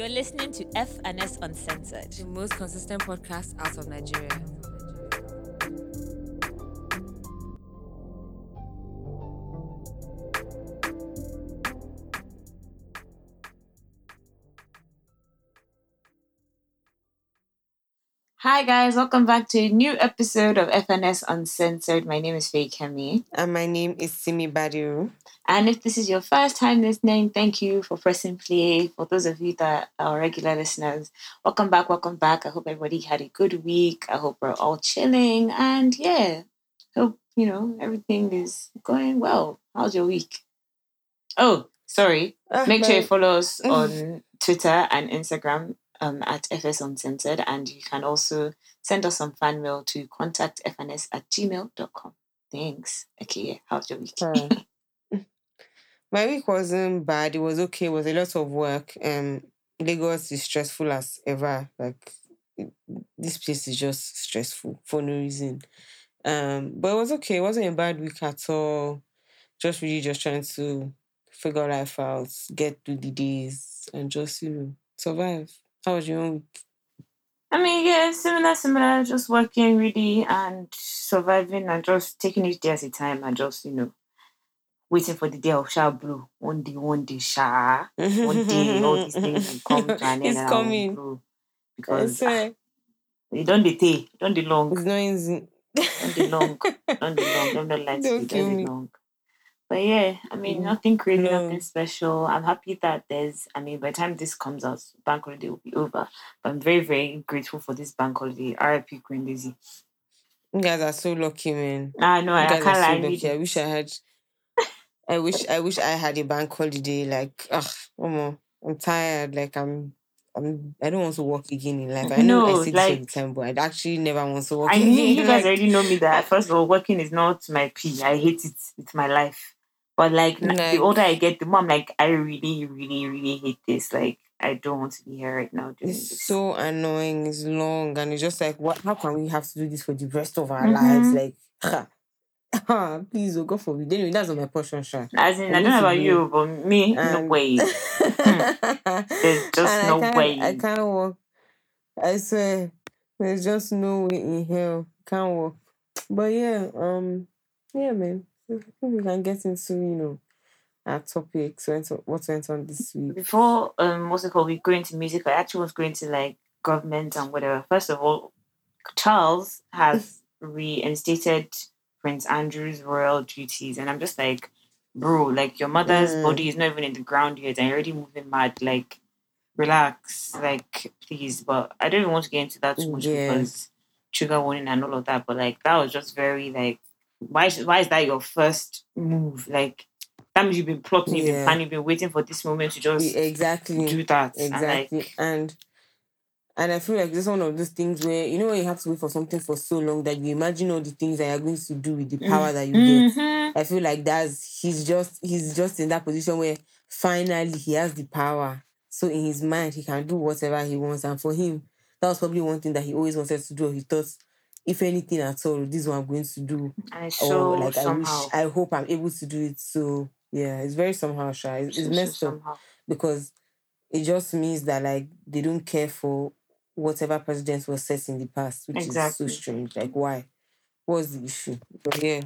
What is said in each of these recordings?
You're listening to FNS Uncensored. The most consistent podcast out of Nigeria. Hi guys, welcome back to a new episode of FNS Uncensored. My name is Faye Kemi. And my name is Simi Badiru. And if this is your first time listening, thank you for pressing play. For those of you that are regular listeners, welcome back, welcome back. I hope everybody had a good week. I hope we're all chilling. And yeah, hope, you know, everything is going well. How's your week? Oh, sorry. Ah, Make sure you follow us on Twitter and Instagram um, at FS Uncensored. And you can also send us some fan mail to contact fns at gmail.com. Thanks. Okay, how's your week? Huh. my week wasn't bad. It was okay. It was a lot of work. Um, Lagos is stressful as ever. Like this place is just stressful for no reason. Um, but it was okay. It wasn't a bad week at all. Just really just trying to figure life out, get through the days, and just you know survive. How was your? I mean, yeah, similar, similar, just working really and surviving and just taking each day as a time and just, you know, waiting for the day of Sha Blue. One day, one day, Sha. One day, all these things will come to an end It's and I will coming. grow. Because ah, you don't dey tay, don't dey long, It's not easy. don't dey long, don't dey long, don't like to Don't be kill me. long. But yeah, I mean, Mm. nothing really, No. nothing special. I'm happy that there's, I mean, by the time this comes out, bank holiday will be over. But I'm very, very grateful for this bank holiday. RIP Queen Lizzie. You guys are so lucky, man. I know, I can't are so lucky. I wish I had. I wish I wish I had a bank holiday. Like, ugh, Omo, I'm tired. Like, I'm. I'm. I don't want to work again in life. I know No, I say this all the like- time, but I actually never want to work I again. knew you guys like, already know me that first of all, working is not my P. I hate it. It's my life. But like, n- Like- the older I get, the more I'm like, I really, really, really hate this. Like, I don't want to be here right now It's this. so annoying. It's long, and it's just like, what? How can we have to do this for the rest of our lives? Mhm. Like, ha, please, oh God forbid. Anyway, that's not my portion, sure. As in, I I don't know about be- you, but me, no And- way. There's just no I way. I can't walk. I swear, there's just no way in hell. Can't walk. But yeah, um, yeah, man. We can get into you know our topics. What went on this week? Before um, what's it called? We go into music. I actually was going to like government and whatever. First of all, Charles has reinstated Prince Andrew's royal duties, and I'm just like, bro, like your mother's Mm. body is not even in the ground yet, and you're already moving mad. Like, relax, like please. But I don't even want to get into that too much Yeah. because trigger warning and all of that. But like that was just very like, why? is- Why is that your first move? Like. That means you've been plotting, you've been planning, you've been waiting for this moment to just Exactly. do that. And, Exactly. like, And and I feel like this is one of those things where you know when you have to wait for something for so long that you imagine all the things that you're going to do with the power that you get. Mhm. I feel like that's he's just he's just in that position where finally he has the power. So in his mind he can do whatever he wants. And for him, that was probably one thing that he always wanted to do. He thought, if anything at all, this is what I'm going to do. And Or like I wish. I hope I'm able to do it. So yeah, it's very somehow shy. It's, it's messed up somehow. because it just means that like they don't care for whatever president was set in the past, which Exactly. is so strange. Like why? What's the issue? But yeah,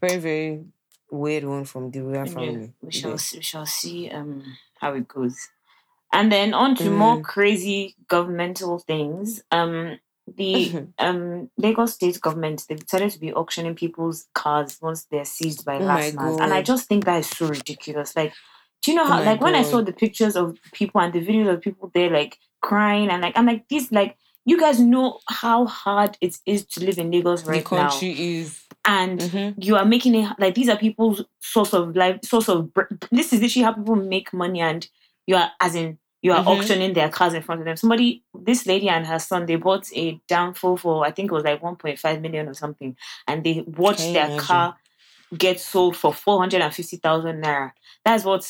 very very weird one from the royal Yeah, family. we shall Yeah. see, we shall see um how it goes. And then on to more Mm. crazy governmental things. Um the um Lagos state government they've decided to be auctioning people's cars once they're seized by Oh my LASTMA. And I just think that is so ridiculous. Like do you know Oh how my like when I saw the pictures of people and the videos of people there like crying and like I'm like this like you guys know how hard it is to live in Lagos right the country now. is And Mhm. you are making it like these are people's source of life source of this is literally how people make money and you are as in you are Mhm. auctioning their cars in front of them somebody this lady and her son they bought a downfall for i think it was like 1.5 million or something and they watched their imagine? car get sold for 450,000 naira that's what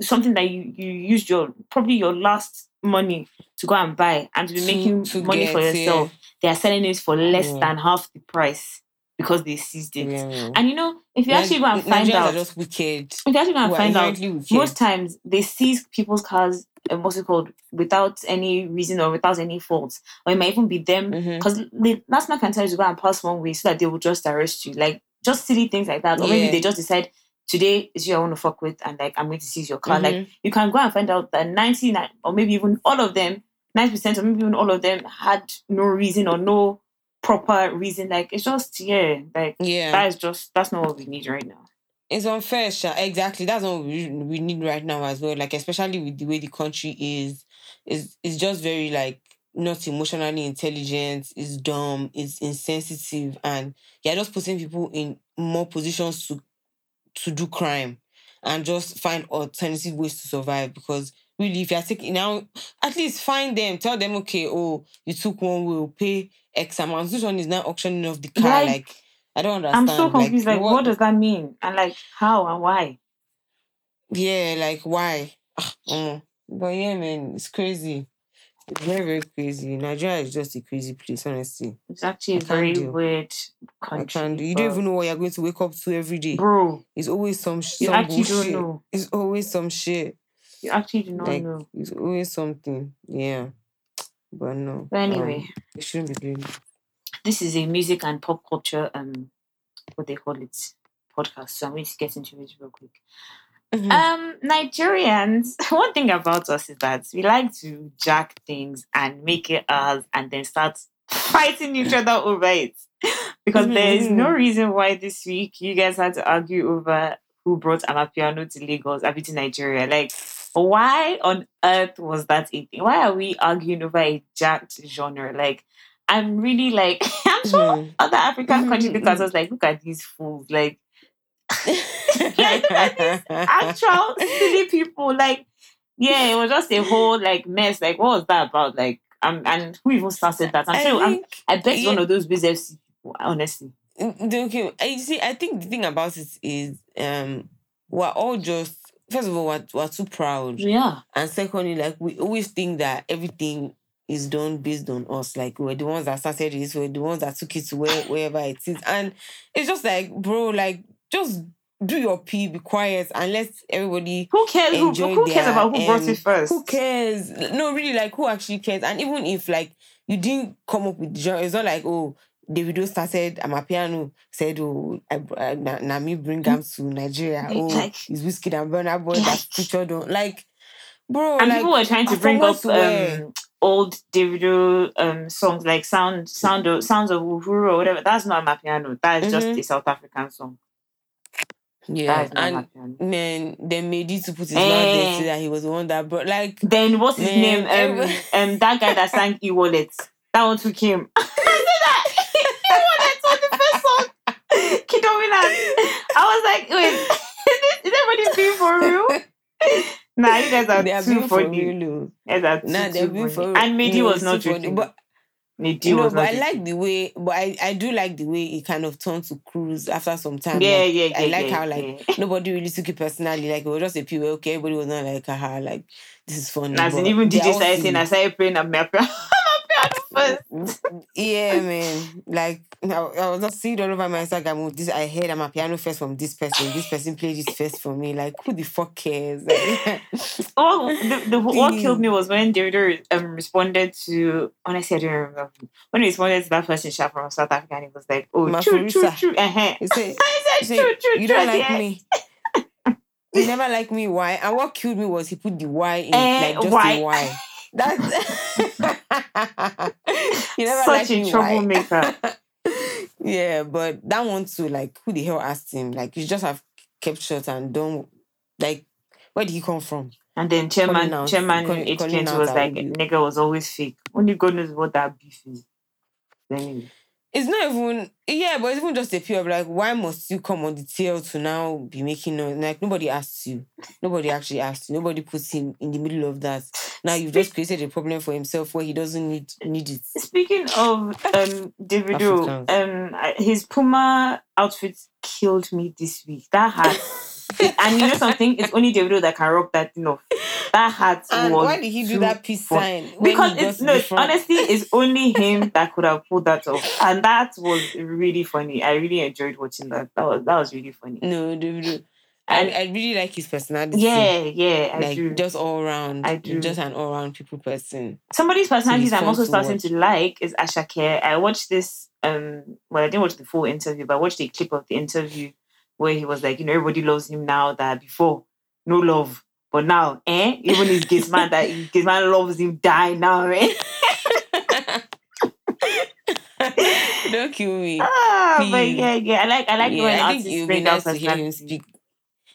something that you you used your probably your last money to go and buy and to be To- making to money for get, yourself they are selling it for less Yeah. than half the price because they seized it Yeah, and you know, if you actually go and find Nigerians out, are just wicked. if you actually go and Who are find out, wicked. most times they seize people's cars um, what's it called, without any reason or without any fault, or it might even be them because the LASTMA can tell you to go and pass one way so that they will just arrest you, like just silly things like that, or maybe they just decide today is you I want to fuck with, and like I'm going to seize your car. Like Mhm. you can go and find out that ninety nine or maybe even all of them, ninety percent or maybe even all of them had no reason or no proper reason. Like it's just yeah, like yeah. that is just that's not what we need right now. It's unfair, Sha. Exactly. That's what we, we need right now as well. Like, especially with the way the country is, is it's just very like not emotionally intelligent, it's dumb, it's insensitive, and you're just putting people in more positions to to do crime and just find alternative ways to survive because really if you're taking now at least find them tell them okay oh you took one we'll oh, pay x amount this one is now auctioning off the car Like, like, i don't understand. I'm so confused. Like, what, does that mean? And like, how and why? Yeah, like why? Ah, but yeah, man, it's crazy. It's very, very crazy. Nigeria is just a crazy place, honestly. It's actually a very deal. weird country. do. You don't even know what you're going to wake up to every day. bro. It's always some sh- You some actually bullshit. don't know. It's always some shit. You actually do not Like know. it's always something. Yeah. But no. But anyway, um, we shouldn't be doing that. this is a music and pop culture um what they call it podcast. So I'm going to get into it real quick. Mhm. Um, Nigerians, one thing about us is that we like to jack things and make it ours and then start fighting each other over it. Because there is no Mhm. reason why this week you guys had to argue over who brought Amapiano to Lagos, I mean to Nigeria. Like, why on earth was that a thing? Why are we arguing over a jacked genre? Like, I'm really like, I'm sure Mhm. other African countries look at Mhm. us like, look at these fools. Like, like look at these actual silly people. Like, yeah, it was just a whole like mess. Like, what was that about? Like, um, and who even started that? I'm I sure. I'm, think I bet yeah. one of those business people. Honestly, Mm, okay, I see. I think the thing about it is, um, we're all just first of all, we're, we're too proud, yeah, and secondly, like we always think that everything is done based on us. Like we're the ones that started this, we're the ones that took it to where wherever it is, and it's just like, bro, like just do your pee, be quiet, and let everybody. who cares? Who, Enjoy who cares their, about who brought um, it first? Who cares? No, really, like who actually cares? And even if like you didn't come up with the genre, it's not like oh. Davido started Amapiano, said, Oh, I, I, na, na me bring him to Nigeria. Oh, Like- it's Wizkid and Burna Boy that Like- featured on. Like, bro, and like, people were trying to bring up um, old Davido um songs like Sound Sound of Sounds of Uhuru or whatever. That's not Mapiano. That is just Mhm. a South African song. Yeah. And then they made it to put his mouth there Eh. so that he was the one that brought, like, Then what's his Man, name? Um, um, that guy that sang E-Wallet. That one took him. I said that E-Wallet was the first song. Kidominas. I was like, wait, is, this, is everybody being for real? Nah, you guys are they are too funny. real. You are too, Nah, they're too funny. And no, was not too funny, joking. But Mehdi no, was but I joking. like the way, but I, I do like the way it kind of turned to cruise after some time. Yeah, like, yeah, yeah. I like yeah, how like yeah. nobody really took it personally. Like it was just a pure okay. Everybody was not like, haha, like this is funny. As in, even DJ started saying. I started playing a piano first. yeah, man. Like I, I was just seeing all over my Instagram. oh, This I heard Amapiano first from this person. This person played this first for me. Like who the fuck cares? Like, Oh, the, the, what killed me was when Davido um, responded to, honestly, I don't remember. When he responded to that person shot from South Africa, and he was like, oh, true, true, true. Uh-huh. he said, I he said, true, true, you don't like end." me. You never like me. Why? And what killed me was he put the Y in Eh, like just why? a Y. That's you never Such a troublemaker. yeah, but that one too, like who the hell asked him? Like you just have kept short and don't like where did he come from? And then chairman, out- chairman. Kent was like, nigga was always fake. Only God knows what that beef is. Anyway. It's not even yeah, but it's even just a pure of like, why must you come on the tail to now be making noise? Like nobody asked you. Nobody actually asked you. Nobody puts him in the middle of that. Now you've just created a problem for himself where he doesn't need need it. Speaking of um Davido, um his Puma outfit killed me this week. That hat, and you know something, it's only Davido that can rock that thing off. That hat And was why did he do that peace fun. sign? Because it's no, honestly, it's only him that could have pulled that off, and that was really funny. I really enjoyed watching that. That was that was really funny. No, Davido. And I, I really like his personality. yeah, yeah, I like do. just all round. I do. Just an all round people person. Somebody's personalities I'm also to starting watch. to like is Asake. I watched this. Um, well, I didn't watch the full interview, but I watched a clip of the interview where he was like, you know, everybody loves him now. That before, no love, but now, eh? Even his gate man that his man loves him die now, eh? Don't kill me. Ah, but yeah, yeah. I like I like when yeah, I think artists it would be nice to hear him speak.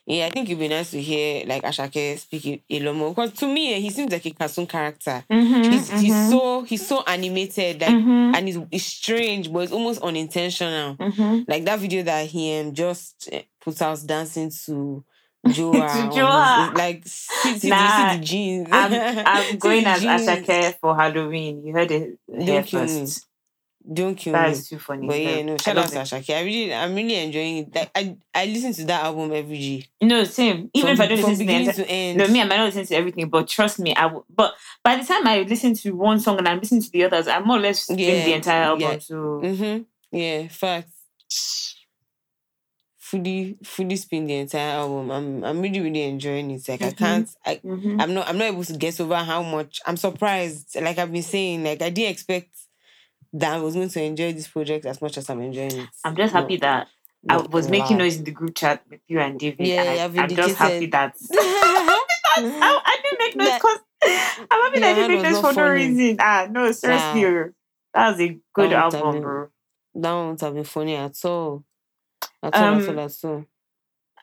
Yeah, I think it'd be nice to hear like Asake speak a, lot more. Because to me, eh, he seems like a cartoon character. Mhm, He's he's mhm, so he's so animated, like mhm, and it's, it's strange, but it's almost unintentional. mhm. Like that video that he um, just eh, put out dancing to Joha. Joha. Like see, see, Nah, see the jeans. I'm I'm going as. Asake for Halloween. You heard it here first. Don't kill That me. is too funny. But yeah, no, I shout out to. Asake. I really, I'm really enjoying it. Like I, I listen to that album every G. No, same. Even from, if I don't listen to the to end. No, me, I might not listen to everything, but trust me, I will. But by the time I listen to one song and I'm listening to the others, I'm more or less spin Yeah, the entire album. yeah. So Mm-hmm. Yeah, facts. Fully, fully spin the entire album. I'm, I'm really, really enjoying it. Like I Mhm. can't, I, Mhm. I'm not, I'm not able to guess over how much. I'm surprised. Like I've been saying, like I didn't expect that I was going to enjoy this project as much as I'm enjoying it. I'm just No, happy that I was making noise in the group chat with you and David. Yeah, and I, I'm just happy vindicated. that I, I, didn't make noise because I'm happy that I didn't make noise for no funny. reason. Ah, no, seriously, oh, that was a good That album, amazing. bro. that won't have been funny at all. At all, at Um, all, at all.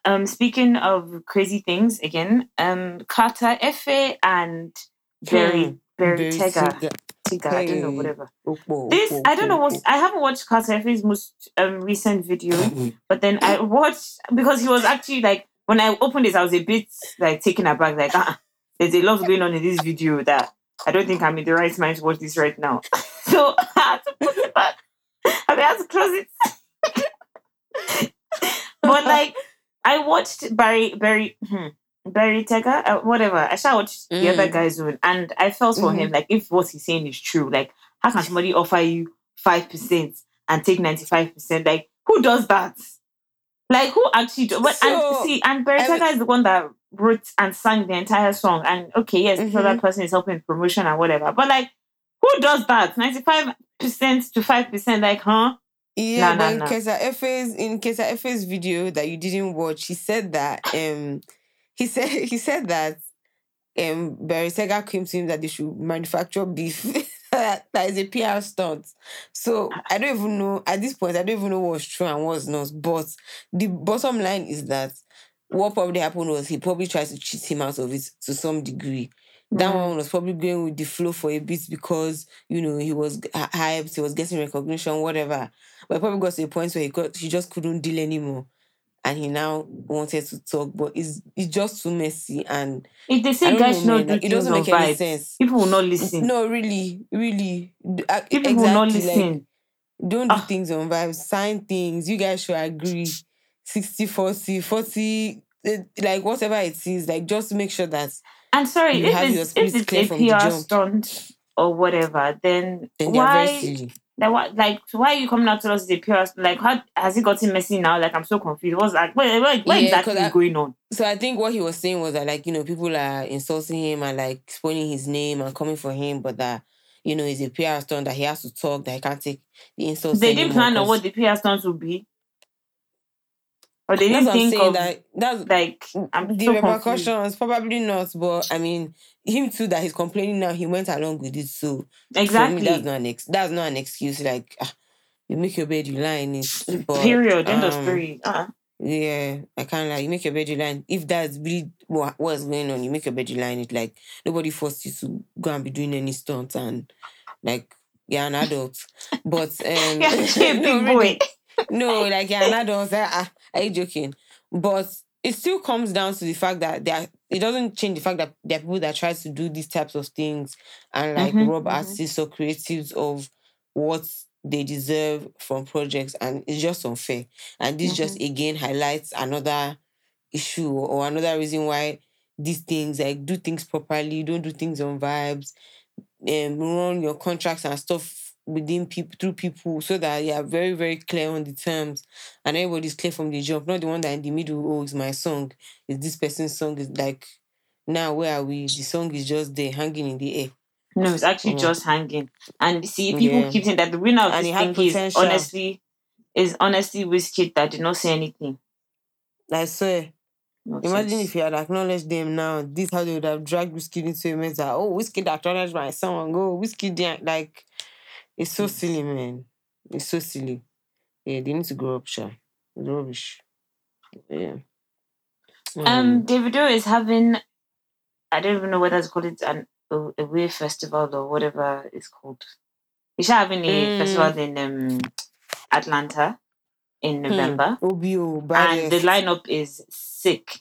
Um, speaking of crazy things again, um, Carter Efe and Berry Hmm, Very Tega. I don't know, whatever. This I don't know what I haven't watched Carter most um, recent video, but then I watched because he was actually like when I opened this, I was a bit like taken aback, like ah, there's a lot going on in this video that I don't think I'm in the right mind to watch this right now. so I had to put it back. I mean, I had to close it. but like I watched Barry Barry hmm, Berri Tiga, uh, whatever. I shall watch the other Mm. guy's one, and I felt for him like if what he's saying is true, like how can somebody offer you five percent and take ninety five percent? Like who does that? Like who actually? Do, but So, and see, and Berri Tiga is the one that wrote and sang the entire song. And okay, yes, other Mhm. person is helping promotion and whatever. But like, who does that? Ninety five percent to five percent? Like, huh? Yeah, Nah, but nah, in nah. Carter Efe's in Carter Efe's video that you didn't watch, he said that um he said he said that um Berri Tiga came to him that they should manufacture beef. that is a PR stunt. So I don't even know at this point, I don't even know what's true and what's not. But the bottom line is that what probably happened was he probably tried to cheat him out of it to some degree. That Mm. one was probably going with the flow for a bit because you know he was hyped, he was getting recognition, whatever. But it probably got to a point where he got he just couldn't deal anymore, and he now wanted to talk, but it's it's just too messy, and If they say guys know, man, it doesn't make any sense. people will not listen. No, really, really, uh, people will not exactly, like, listen. don't do Ah. things on vibes, sign things. You guys should agree 60 40, 40, eh, like whatever it is, like just make sure that And sorry, You if have your it's, splits if clear it's a from the PR stunt or whatever, then, then why? Silly. What? Like, why are you coming out to us as a PR? Like, how has it gotten messy now? Like, I'm so confused. What's like? What, what, what Yeah, exactly is I- going on? So I think what he was saying was that like, you know, people are insulting him and like spoiling his name and coming for him, but that, you know, he's a PR stunt that he has to talk, that he can't take the insults. They didn't plan on what the PR stunts would be, or they didn't think of that that's like. I'm the so repercussions, probably not, but I mean, him too that he's complaining now, he went along with it. So Exactly. me, that's not an ex- that's not an excuse. Like ah, you make your bed, you lie in it. But, Period. End of um, story. Uh, Yeah, I can't lie. You make your bed, you lie. in- If that's really what what's going on, you make your bed, you lie in it. Like nobody forced you to go and be doing any stunts and like you're an adult. But um yeah, a big boy. No, like you're an adult. Ah, ah, are you joking? But it still comes down to the fact that there it doesn't change the fact that there are people that try to do these types of things and like Mhm, rob mhm. artists or creatives of what they deserve from projects and it's just unfair. And this just again highlights another issue or, or another reason why these things like do things properly, don't do things on vibes, um, run your contracts and stuff within people through people so that you are very, very clear on the terms and everybody's clear from the jump. Not the one that in the middle, oh, it's my song. It's this person's song. It's like now where are we? The song is just there hanging in the air. No, it's actually Mm. just hanging. And see, people Yeah. keep saying that the winner of And this thing is honestly is honestly Wizkid that did not say anything. I swear. Nonsense. Imagine if you had acknowledged them now. This how they would have dragged Wizkid into a mess oh Wizkid acknowledged my song. Oh Wizkid didn't like it's so silly, man. It's so silly. Yeah, they need to grow up, sure. It's rubbish. Yeah. Um, Davido is having, I don't even know whether to call it an a, a wave festival or whatever it's called. He's having a Mm. festival in um, Atlanta in November, OBO, and the lineup is sick.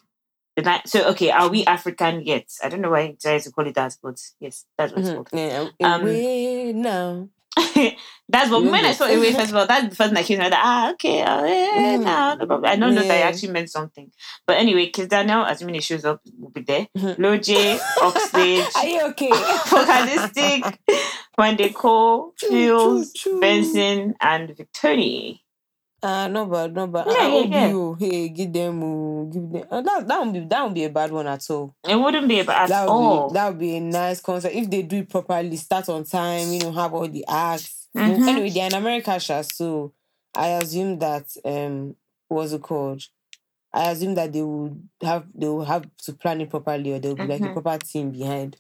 The li- so okay, are we African yet? I don't know why he tries to call it that, but yes, that's what it's Mhm. called. Yeah, Um, away now. that's what when I saw Away Festival, that's the first thing that came to mind. Ah, okay, uh, eh, Mm. no problem. I don't know that I actually meant something. But anyway, Kizz Daniel, assuming he shows up, will be there. Mhm. Lil J, Oxlade, Are you okay? Focalistic, Wendy Cole, Fields. Benson, and Victony. Ah, no bad, no bad. Yeah, Ah, yeah, yeah. OBO, hey, give them, oh, give them. Uh, that that would be that would be a bad one at all. It wouldn't be about at that would all. be that would be a nice concert if they do it properly. Start on time, you know, have all the acts. Well, Mhm. Anyway, they're in America, so I assume that um, what's it called? I assume that they would have they will have to plan it properly, or there will be like a Mhm. proper team behind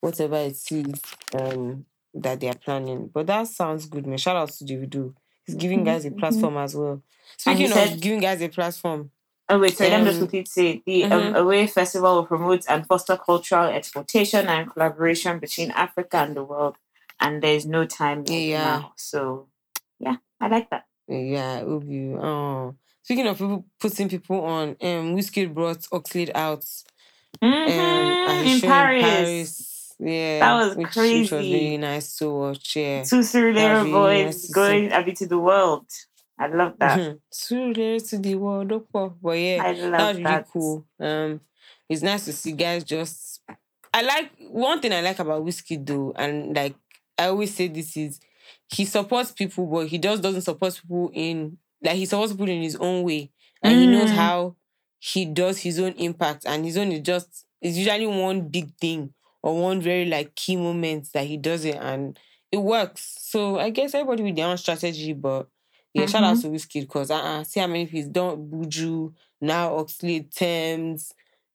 whatever it is um that they are planning. But that sounds good, man. Shout out to Davido. He's giving guys a mhm. platform as well. Speaking of said- giving guys a platform, Oh wait, sorry, let me just Um, quickly say the um, mhm. Away Festival will promote and foster cultural exportation and collaboration between Africa and the world. And there's no time Yeah. now. So yeah, I like that. Yeah, Ubi. Oh. Speaking of people putting people on, um, Wizkid brought Oxlade out um, Mhm, at his in Paris. in Paris. Yeah, That was which, Which was really nice to watch. Yeah. Two Surulere really boys nice going a bit to the world. I love that. Mhm. Surulere to the world, Opo. but yeah, I that was really that. cool. Um, it's nice to see guys just. I like one thing I like about Wizkid though, and like I always say this is he supports people, but he just doesn't support people in like he supports people in his own way, and he knows Mm. how he does his own impact, and his own is just it's usually one big thing or one very like key moment that he does it, and it works. So I guess everybody with their own strategy, but yeah, shout out to Wizkid because uh-uh, see how many people don't Buju now Oxlade Tems,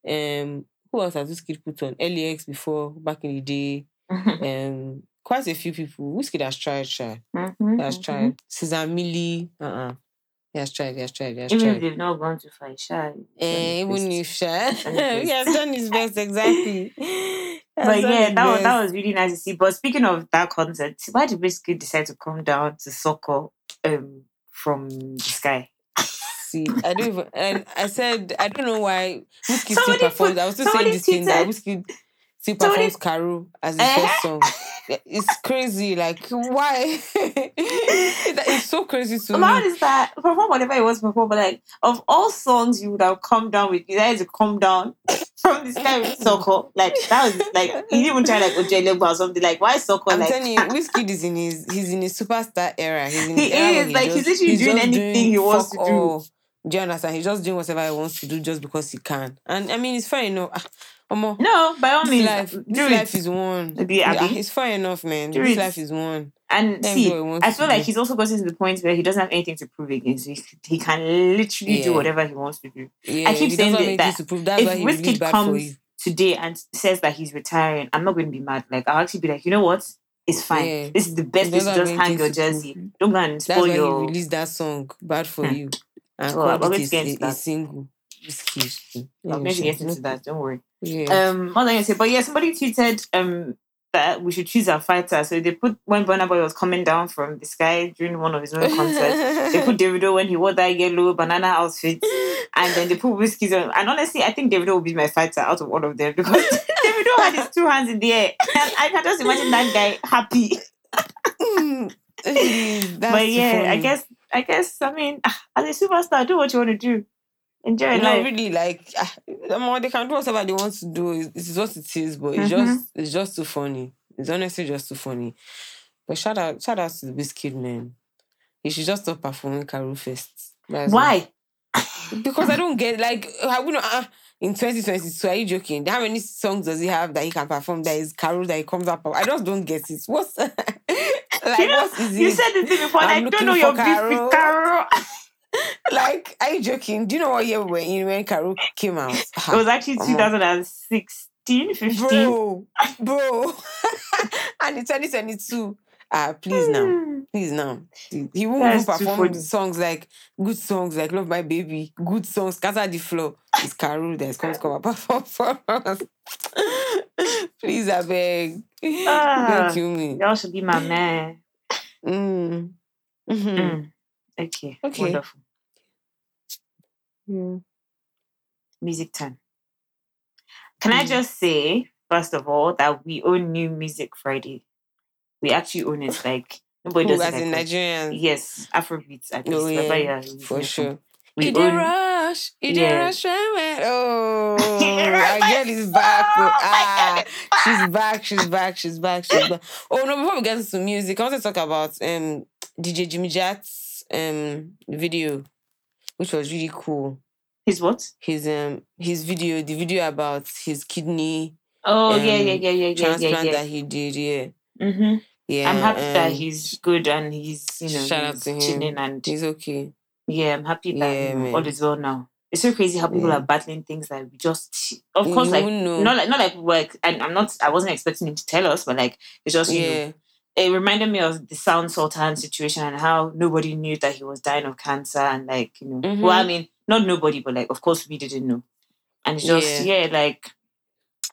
um, who else has Wizkid put on LAX before back in the day, um, quite a few people. Wizkid has tried, tried, Mhm, has tried. Cesar Millie, uh-uh, he has tried, he has tried, he has Even if tried. they've not gone to fight, shy. Eh, even if shy, Done he has done his best exactly. Has But yeah, that was, that was really nice to see. But speaking of that concert, why did Wizkid decide to come down to Soco um, from the sky? see. I don't even, and I said I don't know why Wizkid still put- I was still saying this thing that Wizkid somebody- performs Caro as his Eh? first song. It's crazy. Like why? it's so crazy to How me. is that? Perform whatever it was before, but like of all songs you would have come down with, you guys to come down from the sky with Soco. Like that was like he didn't even try like Ojele or something. Like why Soco? I'm like telling you, Wizkid is in his he's in his superstar era. He's in He era is, like, he's literally doing just anything he wants to do. all. Do you understand? He's just doing whatever he wants to do just because he can. And I mean, it's fair enough. Ah, Omo, no, by all means, life, this life is one. Yeah, it's fair enough, man. Do this it. life is one. And Let see, do what he wants I feel like do. he's also gotten to the point where he doesn't have anything to prove against. He, he can literally do whatever he wants to do. Yeah, keep he saying that- have anything that to prove. That's why if Wizkid comes today and says that he's retiring, I'm not going to be mad. Like I'll actually be like, you know what? It's fine. Yeah. This is the best just hang your jersey. Don't go and That's spoil why your. he released that song, "Bad for Hmm. You," and I'm called always it getting a, to a, a that. single. Wizkid. I'm going to get into that. Don't worry. Yeah. Um, what I going to say? But yeah, somebody tweeted um that we should choose our fighter. So they put when Burna Boy was coming down from the sky during one of his own concerts. They put Davido when he wore that yellow banana outfit, and then they put whiskies on. And honestly, I think Davido will be my fighter out of all of them because Davido had his two hands in the air, and I can just imagine that guy happy. That's but yeah, I guess I guess I mean, ah, as a superstar, do what you want to do. Enjoy no, life. really, like um, they can do whatever they want to do. It- This is what it is, but it's Mhm. just it's just too funny. It's honestly just too funny. But shout out, shout out to the Biscuit man. He should just stop performing Caro first. Why? Because I don't get like I would uh, in 2022. Are you joking? How many songs does he have that he can perform? That is Caro that he comes up. I just don't get it. What's like you know, you said this thing before. I'm I don't know your beef with Caro. like, are you joking? Do you know what year we were in when Caro came out? It ah, was actually 2016, 15. bro, bro, and in 2022. Ah, please now, Hmm. please now. He won't even perform songs like good songs like Love My Baby, good songs, Scatter the Floor. It's Caro that's come to come and perform for us. please, I beg. Ah. Don't kill me. Y'all should be my man. Mm. Mhm. Mm. Okay. Okay. Wonderful. Yeah. Music time. Can I Mm. just say, first of all, that we own New Music Friday. We actually own it. Like nobody does it as like in us. Nigerians? Yes, Afrobeats at least. Oh, yeah, you're for sure. We own rush, Yeah. rush. Oh, our girl is back. Oh, oh. my Ah, she's back. She's back. She's back. She's back. Oh no! Before we get into music, I want to talk about um DJ Jimmy Jatt's um video, which was really cool. His what? His um his video, the video about his kidney Oh yeah, Um, yeah, yeah, yeah, yeah, yeah, transplant yeah. that he did. Yeah, Mm-hmm. Yeah. I'm happy that he's good and he's you know Shout out to him. chilling and he's okay. yeah, I'm happy that Yeah, you know, all is well now. It's so crazy how people Yeah. are battling things that we just of You course like wouldn't know. not like not like work and I'm not I wasn't expecting him to tell us, but like it's just you know it reminded me of the Sound Sultan situation and how nobody knew that he was dying of cancer and like you know Mhm. well I mean not nobody but like of course we didn't know and it's just yeah, like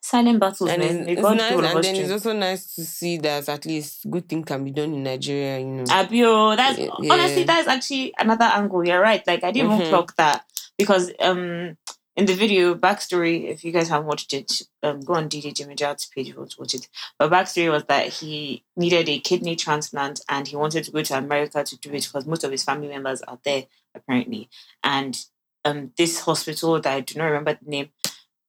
silent battles and it's, it's nice, give all of and then it's also nice to see that at least good thing can be done in Nigeria. You know. Abio, that's Yeah, honestly that's actually another angle. You're right. Like I didn't Mhm. even clock that because um in the video backstory, if you guys haven't watched it, um go on DJ Jimmy Jatt's page if you want to watch it. But backstory was that he needed a kidney transplant and he wanted to go to America to do it because most of his family members are there apparently. And um this hospital that I do not remember the name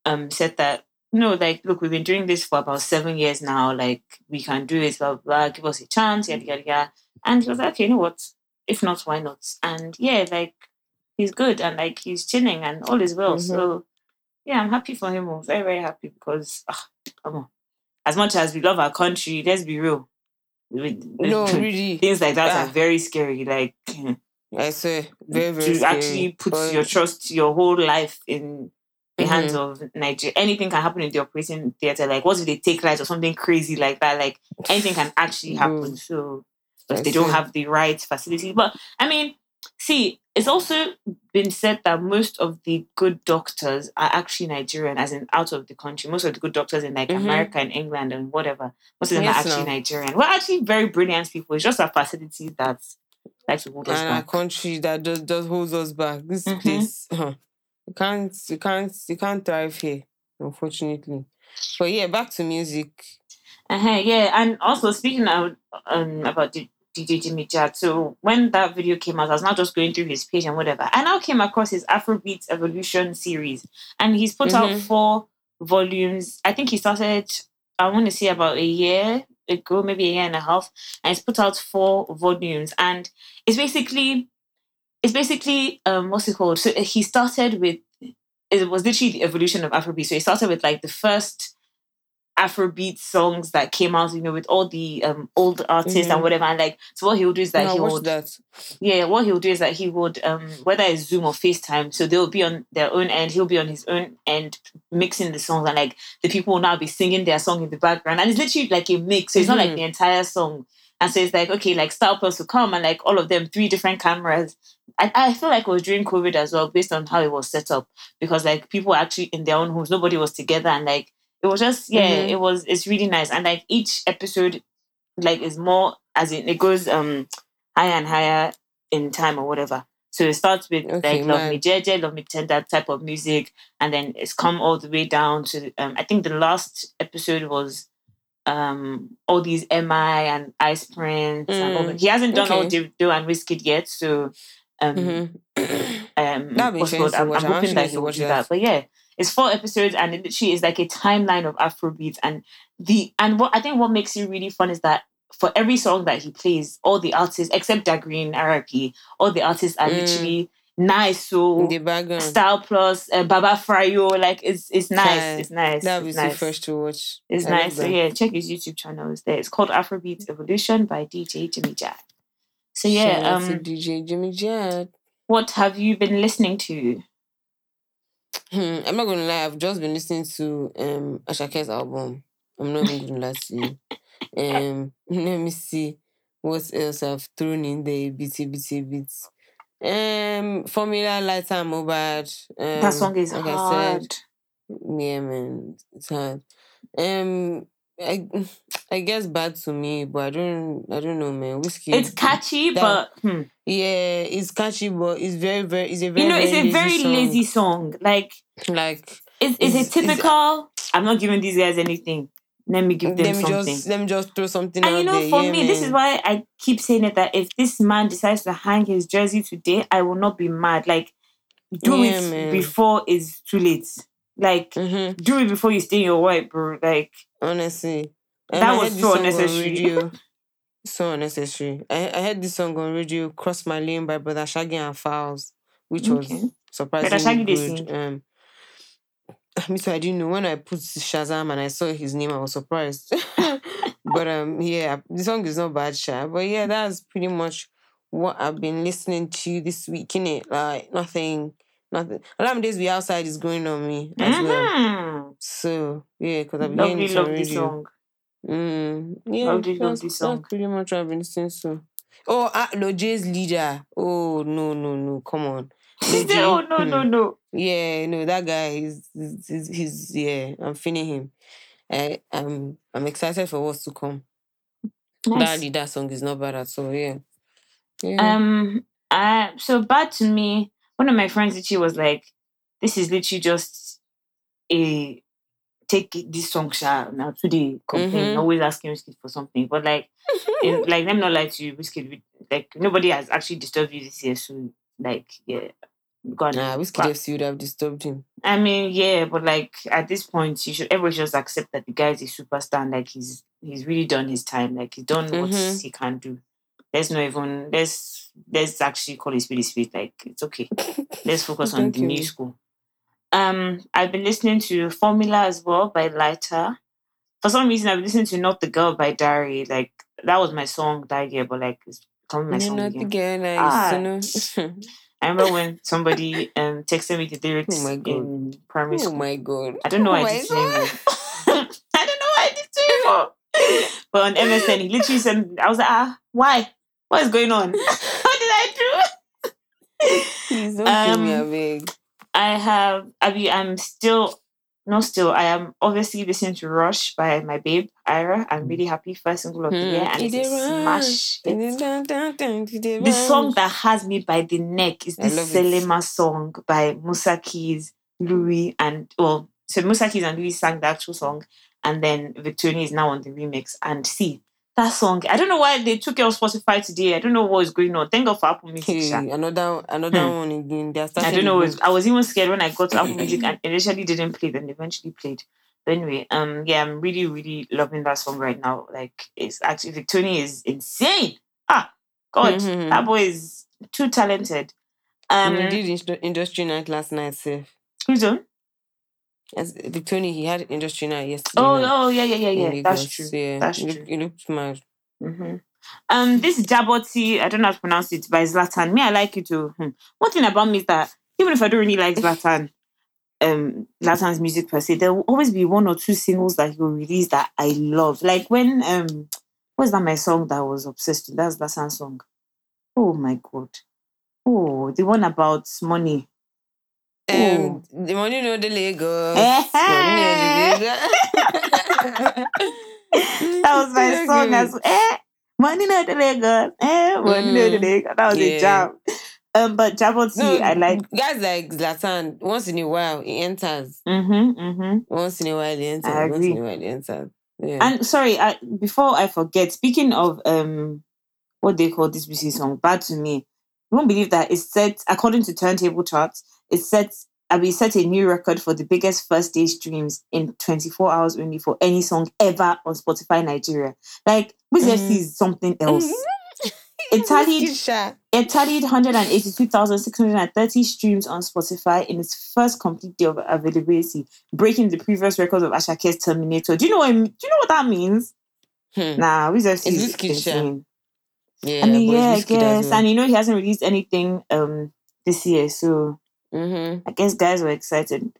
um said that no, like, look, we've been doing this for about seven years now. Like, we can do it, blah, blah, blah. Give us a chance, yada, yada, yada. And he was like, okay, you know what? If not, why not? And yeah, like, he's good and like, he's chilling and all is well. Mhm. So, yeah, I'm happy for him. I'm very, very happy because, ah, come on. As much as we love our country, let's be real. No, really. Things like that Ah. are very scary. Like, I say, very very to scary. actually put But- your trust, your whole life in the hands Mhm. of Nigeria. Anything can happen in the operating theater. Like, what if they take lives or something crazy like that? Like, anything can actually happen. Bro. So, I if they don't have the right facilities, but I mean, see, it's also been said that most of the good doctors are actually Nigerian, as in out of the country. Most of the good doctors in like Mhm. America and England and whatever, most of them Yes, are actually no. Nigerian. We're actually very brilliant people. It's just our facilities that like to hold us and our country that just, just holds us back. This Mhm. place, huh, you can't, you can't, you can't thrive here, unfortunately. But yeah, back to music. Uh-huh, yeah, and also speaking of, um, about the DJ Jimmy Jatt, so when that video came out, I was not just going through his page and whatever. I now came across his Afrobeat Evolution series, and he's put out Mhm. four volumes. I think he started, I want to say about a year ago, maybe a year and a half, and he's put out four volumes, and it's basically, it's basically, um, what's it called? So he started with, it was literally the evolution of Afrobeat. So he started with like the first Afrobeat songs that came out, you know, with all the um old artists Mhm. and whatever. And like, so what he would do is that no, he would, that. yeah, what he'll do is that he would, um, whether it's Zoom or FaceTime, so they'll be on their own end, he'll be on his own end mixing the songs, and like the people will now be singing their song in the background, and it's literally like a mix, so it's not like Mhm. the entire song. And so it's like okay, like Styl-Plus will come and like all of them, three different cameras. I, I feel like it was during COVID as well, based on how it was set up, because like people were actually in their own homes, nobody was together, and like it was just yeah, Mhm. it was it's really nice, and like each episode like is more as in it goes um higher and higher in time or whatever. So it starts with Okay, like Love man. Me JJ, Love Me Tender type of music, and then it's come all the way down to um I think the last episode was um all these MI and Ice Prince Mm. He hasn't done all okay. Davido and Wizkid yet, so um Mhm. um That'd be what's called? I'm. I'm hoping that he will do that. that. But yeah, it's four episodes and it literally is like a timeline of Afrobeat and the and what I think what makes it really fun is that for every song that he plays, all the artists except Da Grin RIP, all the artists are Mm. literally nice. So In the background. Styl-Plus, uh, Baba Fryo, like it's it's nice. Fine. It's nice. That would be it's so nice. fresh to watch. It's I nice. So yeah, check his YouTube channel. It's there. It's called Afrobeat Evolution by DJ Jimmy Jatt. So Shout yeah, out to um, DJ Jimmy Jatt. what have you been listening to? Hmm, I'm not gonna lie, I've just been listening to um Asake's album. I'm not even gonna lie to you. Um let me see what else I've thrown in there, bitty bitty bits. Um Formula Lighter and Mobad. Um, that song is like hard. I said, yeah man, it's hard. Um I I guess bad to me, but I don't I don't know man. Wizkid it's catchy, that- but hmm, yeah, it's catchy, but it's very, very, it's a very, you know, it's a very song. lazy song. Like Like, it's, it's, It's- a it's- typical. I'm not giving these guys anything. Let me give them let me something. just let me just throw something out there. And you know, there. for yeah, me, this is why I keep saying it that if this man decides to hang his jersey today, I will not be mad. Like, do Yeah, it man. before it's too late. Like, Mhm, do it before you stay in your white, bro. Like, honestly, That was so unnecessary. so unnecessary. I I heard this song on radio, "Cross My Lane" by Brother Shaggy and Falz, which Okay. was surprisingly Shaggy dey good. Um, me too. I didn't know when I put Shazam and I saw his name. I was surprised. but um, yeah, the song is not bad, sha. But yeah, that's pretty much what I've been listening to this week. Innit? Like nothing, nothing. Alarm days we outside is going on me as well. mhm. So yeah, because I've been lovely, this lovely radio. song. Mm, yeah, Lovely, that's, lovely that's song. pretty much what I've been listening to. Oh, uh, Lojay's leader. Oh no, no, no! Come on. She said, "Oh no, hmm. no, no." Yeah, no, that guy is he's, he's, he's yeah, I'm feeling him. I I'm I'm excited for what's to come. That Nice. leader song is not bad at all. Yeah. Yeah. Um, uh, so bad to me. One of my friends literally was like, "This is literally just a take this song, Sha. Now today complain, Mhm. always asking Wizkid for something, but like, in, like let me not lie to you, Wizkid. Like nobody has actually disturbed you this year, so like yeah, go on. nah, Wizkid But- FC would have disturbed him. I mean, yeah, but like at this point, you should everybody should just accept that the guy is a superstar. And, like he's he's really done his time. Like he's done what Mhm. he can do. Let's not even let's let's actually call it speedy speed. Like it's okay. Let's focus on the you. new school. Um, I've been listening to Formula as well by Lighter. For some reason, I've been listening to Not the Girl by Dari. Like that was my song that year, but like it's becoming my You're song not again. the girl Ah. used to know. I remember when somebody um texted me the lyrics Oh my God. in primary school. oh my god. I don't know oh why I did it. I don't know why I did it. But on MSN, he literally said, I was like, ah, why? What is going on? what did I do? Please don't kill me, Um, I beg. I have. I mean, I'm still. No, still. I am obviously listening to Rush by my babe Ayra. I'm really happy first single of the year, and it's smash. The song that has me by the neck is this love it. Song by Musa Keys, Louis, and well, so Musa Keys and Louis sang the actual song, and then Victony is now on the remix. And see that song, I don't know why they took it off Spotify today. I don't know what is going on. Thank God for Apple Music. Hey, another another Hmm. one again. They're I don't know. was- I was even scared when I got to Apple Music and initially didn't play, then eventually played. But anyway, um, yeah, I'm really, really loving that song right now. Like, it's actually Victony is insane. Ah, God, Mhm. that boy is too talented. Um, we did industry night last night, Sif. who's on? As Victony, he had industry night yesterday. Oh, night oh, yeah, yeah, yeah, yeah. That's true. Yeah, That's it true. it looked mad. hmm Um, this Jaboti, I don't know how to pronounce it, by Zlatan. Me, I like it too. Hmm. One thing about me is that even if I don't really like Zlatan, um, Zlatan's music per se, there will always be one or two singles that he will release that I love. Like when um, what's that my song that I was obsessed with? That's Zlatan's song. Oh my god. Oh, the one about money. Um, the money know the Lagos. that was my song as eh, money no the Lagos. Eh, money no the Mm, Lagos. That was a yeah. jam. Um, but Jaboti, No, I like. guys like Zlatan. Once in a while, he enters. Mm-hmm, mm-hmm. Once in a while, he enters. I agree. Once in a while, he enters. Yeah. And sorry, I, before I forget, speaking of um, what they call this BC song, "Bad to Me," you won't believe that it's set according to turntable charts. It's set Abi set a new record for the biggest first day streams in 24 hours only for any song ever on Spotify Nigeria. Like, Wiz. FC is something else. It tallied it tallied 182,630 streams on Spotify in its first complete day of availability, breaking the previous record of Asake's Terminator. Do you know what? Do you know what that means? Hmm. Nah, Wiz FC is insane. Yeah, I mean, yeah, I it's Wizkid as guess. well. And you know, he hasn't released anything um this year, so Mhm. I guess guys were excited.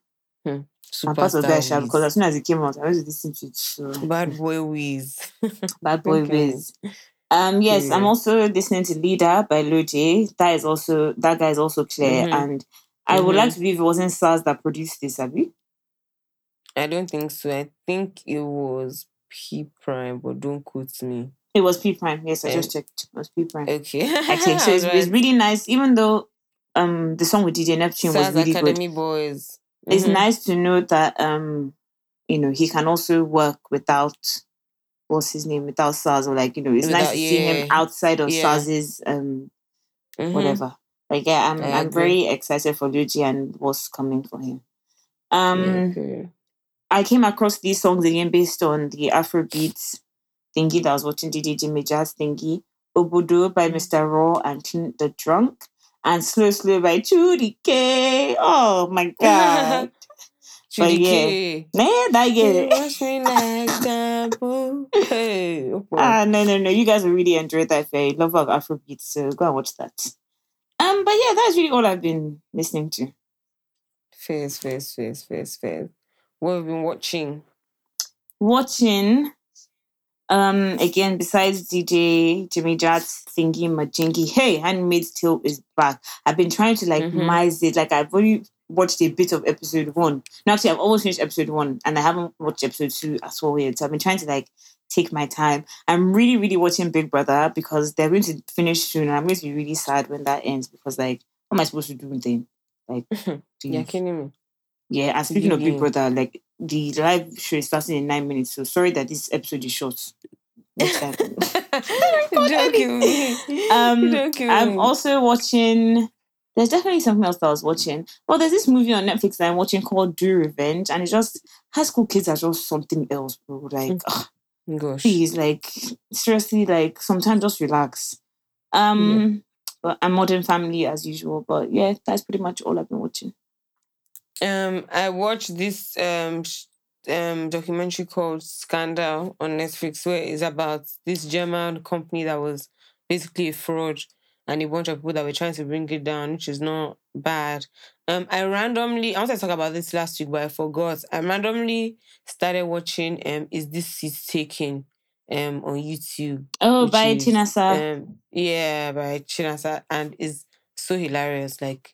I'm part of Superstar that because as soon as it came out, I was listening to it. So Bad boy Wiz. bad boy Okay. Um, yes, I'm also listening to Leader by Lojay. That is also that guy is also clear, Mhm. and I would Mhm. like to believe it wasn't Sarz that produced this, Abby. I don't think so. I think it was P Prime, but don't quote me. It was P Prime. Yes, I Um, just checked. It was P Prime. Okay. I think so. It's, it's really nice, even though um the song with DJ Neptune was Stars really good. Academy Boys. It's Mhm. nice to know that um you know he can also work without what's his name without Sarz or like you know it's nice Without- to see him outside of Yeah. Sarz's um Mhm. whatever. Like yeah, I'm I I'm very excited for Luigi and what's coming for him. Um Okay. I came across these songs again based on the Afrobeats thingy that I was watching DJ Jimmy Jatt thingy. Obodo by Mr. Raw and Klint Da Drunk. And Slow Slow by Judy K. Oh my god. But Judy yeah. K. Man, that You get it. wash me like taboo. Hey. boy. Ah, no, no, no. You guys will really enjoy that a lover of Afrobeats, so go and watch that. Um, but yeah, that's really all I've been listening to. Face, face, face, face, face. What have been watching? Watching, um, again, besides DJ Jimmy Jatt thingy Majingi, hey, Handmaid's Tale is back. I've been trying to like Mhm. mice it. Like I've already watched a bit of episode one. No, actually, I've almost finished episode one, and I haven't watched episode two as well yet. So I've been trying to like take my time. I'm really, really watching Big Brother because they're going to finish soon, and I'm going to be really sad when that ends because like, what am I supposed to do then? Like, leave? kidding me. Yeah, and speaking of Big Yeah. Brother, like the live show is starting in nine minutes. So sorry that this episode is short. Next time. You're joking. Um, joking I'm also watching. There's definitely something else that I was watching. Well, there's this movie on Netflix that I'm watching called Do Revenge, and it's just high school kids are just something else, bro. Like, ugh, Gosh. please, like seriously, like sometimes just relax. Um, but I'm Modern Family as usual, but yeah, that's pretty much all I've been watching. Um, I watched this um sh- um documentary called Scandal on Netflix, where it's about this German company that was basically a fraud, and a bunch of people that were trying to bring it down, which is not bad. Um, I randomly I wanted to talk about this last week, but I forgot. I randomly started watching um is this seat taken um on YouTube. Oh, by is, Tinasa. Um, yeah, by Chinasa, and it's so hilarious. Like,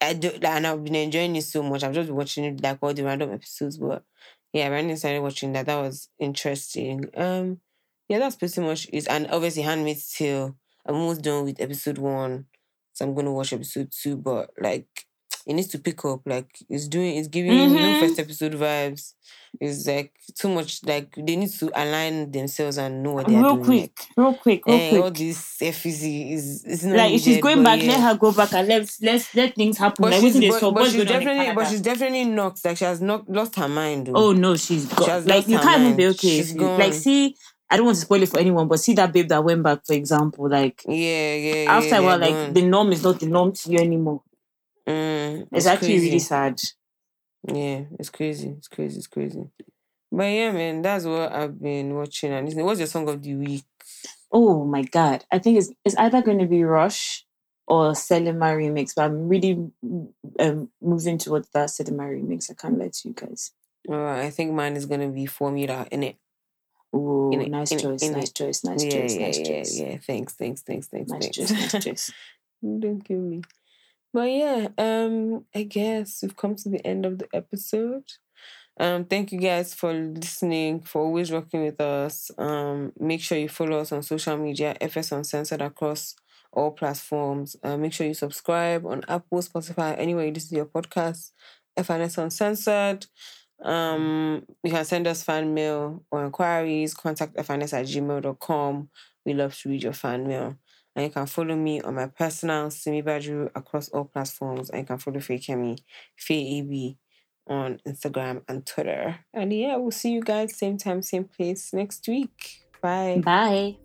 I do, and I've been enjoying it so much. I've just been watching it like all the random episodes, but yeah, I randomly started watching that. That was interesting. Um, yeah, that's pretty much it. And obviously, Handmaid's Tale. I'm almost done with episode one, so I'm gonna watch episode two. But like, it needs to pick up. Like, it's doing, it's giving Mhm. first episode vibes. It's like too much. Like, they need to align themselves and know what they're real doing. quick, like, real quick, real eh, quick. all this FEC is is not like if she's going back, yeah. let her go back and let let let things happen. But like she's, but, sup? but she's going on in definitely, but she's definitely knocked. Like she has not lost her mind. Oh no, she's She gone. has like you can't even be okay. She's gone. Like see, I don't want to spoil it for anyone, but see that babe that went back, for example, like yeah, yeah, yeah. after a while, like gone. the norm is not the norm to you anymore. Mm, It's, actually crazy. really sad. Yeah, it's crazy. It's crazy. It's crazy. But yeah, man, that's what I've been watching. And listening. what's your song of the week? Oh my god, I think it's it's either going to be Rush or Selima remix, but I'm really um, moving towards that Selima remix. I can't lie to you guys. Uh, I think mine is gonna be Formula in it. Oh, In nice it, choice, in nice it. choice, nice yeah, choice, yeah, nice yeah, choice, yeah. Thanks, thanks, thanks, thanks, nice thanks. choice, nice choice. Don't kill me. But yeah, um, I guess we've come to the end of the episode. Um, thank you guys for listening, for always working with us. Um, make sure you follow us on social media, FS Uncensored across all platforms. Uh, make sure you subscribe on Apple, Spotify, anywhere you listen to your podcast, FNS Uncensored. Um, you can send us fan mail or inquiries, contact FNS at gmail.com. We love to read your fan mail. And you can follow me on my personal Simi Badru across all platforms. And you can follow Fakemi, FAAB on Instagram and Twitter. And yeah, we'll see you guys same time, same place next week. Bye. Bye.